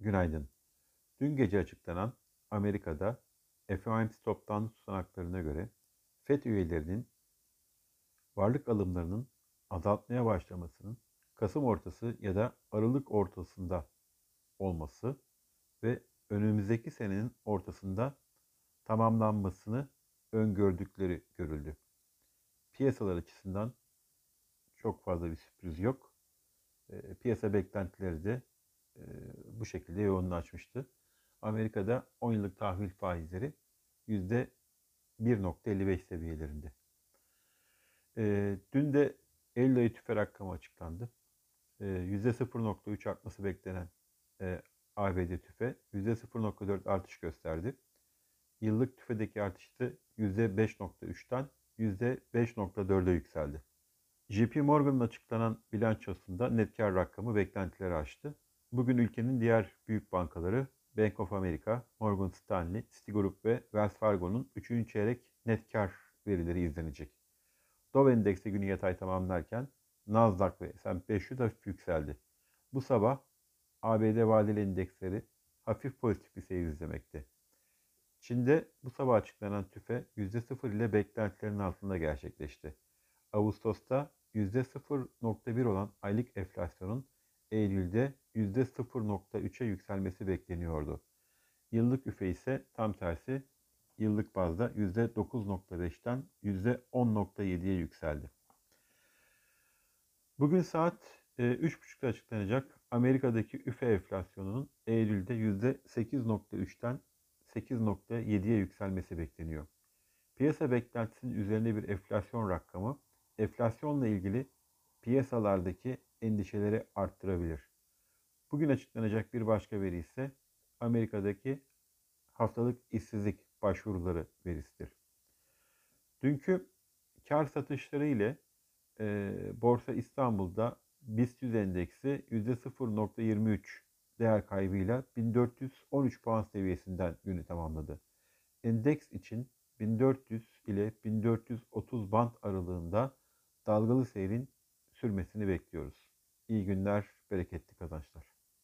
Günaydın. Dün gece açıklanan Amerika'da FOMC toplantısı tutanaklarına göre FED üyelerinin varlık alımlarının azaltmaya başlamasının Kasım ortası ya da Aralık ortasında olması ve önümüzdeki senenin ortasında tamamlanmasını öngördükleri görüldü. Piyasalar açısından çok fazla bir sürpriz yok. E, piyasa beklentileri de e, bu şekilde yoğunlaşmıştı. Amerika'da 10 yıllık tahvil faizleri %1.55 seviyelerinde. E, dün de Eylül ayı tüfe rakamı açıklandı. E, %0.3 artması beklenen e, ABD tüfe %0.4 artış gösterdi. Yıllık tüfedeki artış da %5.3'ten %5.4'e yükseldi. JP Morgan'ın açıklanan bilançosunda net kar rakamı beklentileri aştı. Bugün ülkenin diğer büyük bankaları Bank of America, Morgan Stanley, Citigroup ve Wells Fargo'nun 3. çeyrek net kar verileri izlenecek. Dow endeksi günü yatay tamamlarken Nasdaq ve S&P 500 hafif yükseldi. Bu sabah ABD vadeli endeksleri hafif pozitif bir seyir izlemekte. Çin'de bu sabah açıklanan tüfe %0 ile beklentilerin altında gerçekleşti. Ağustos'ta %0.1 olan aylık enflasyonun Eylül'de %0.3'e yükselmesi bekleniyordu. Yıllık üfe ise tam tersi yıllık bazda %9.5'ten %10.7'ye yükseldi. Bugün saat 3.30'da e, açıklanacak Amerika'daki üfe enflasyonunun Eylül'de %8.3'ten 8.7'ye yükselmesi bekleniyor. Piyasa beklentisinin üzerinde bir enflasyon rakamı enflasyonla ilgili piyasalardaki endişeleri arttırabilir. Bugün açıklanacak bir başka veri ise Amerika'daki haftalık işsizlik başvuruları verisidir. Dünkü kar satışları ile e, Borsa İstanbul'da BIST 100 endeksi %0.23 değer kaybıyla 1413 puan seviyesinden günü tamamladı. Endeks için 1400 ile 1430 band aralığında dalgalı seyrin sürmesini bekliyoruz. İyi günler, bereketli kazançlar.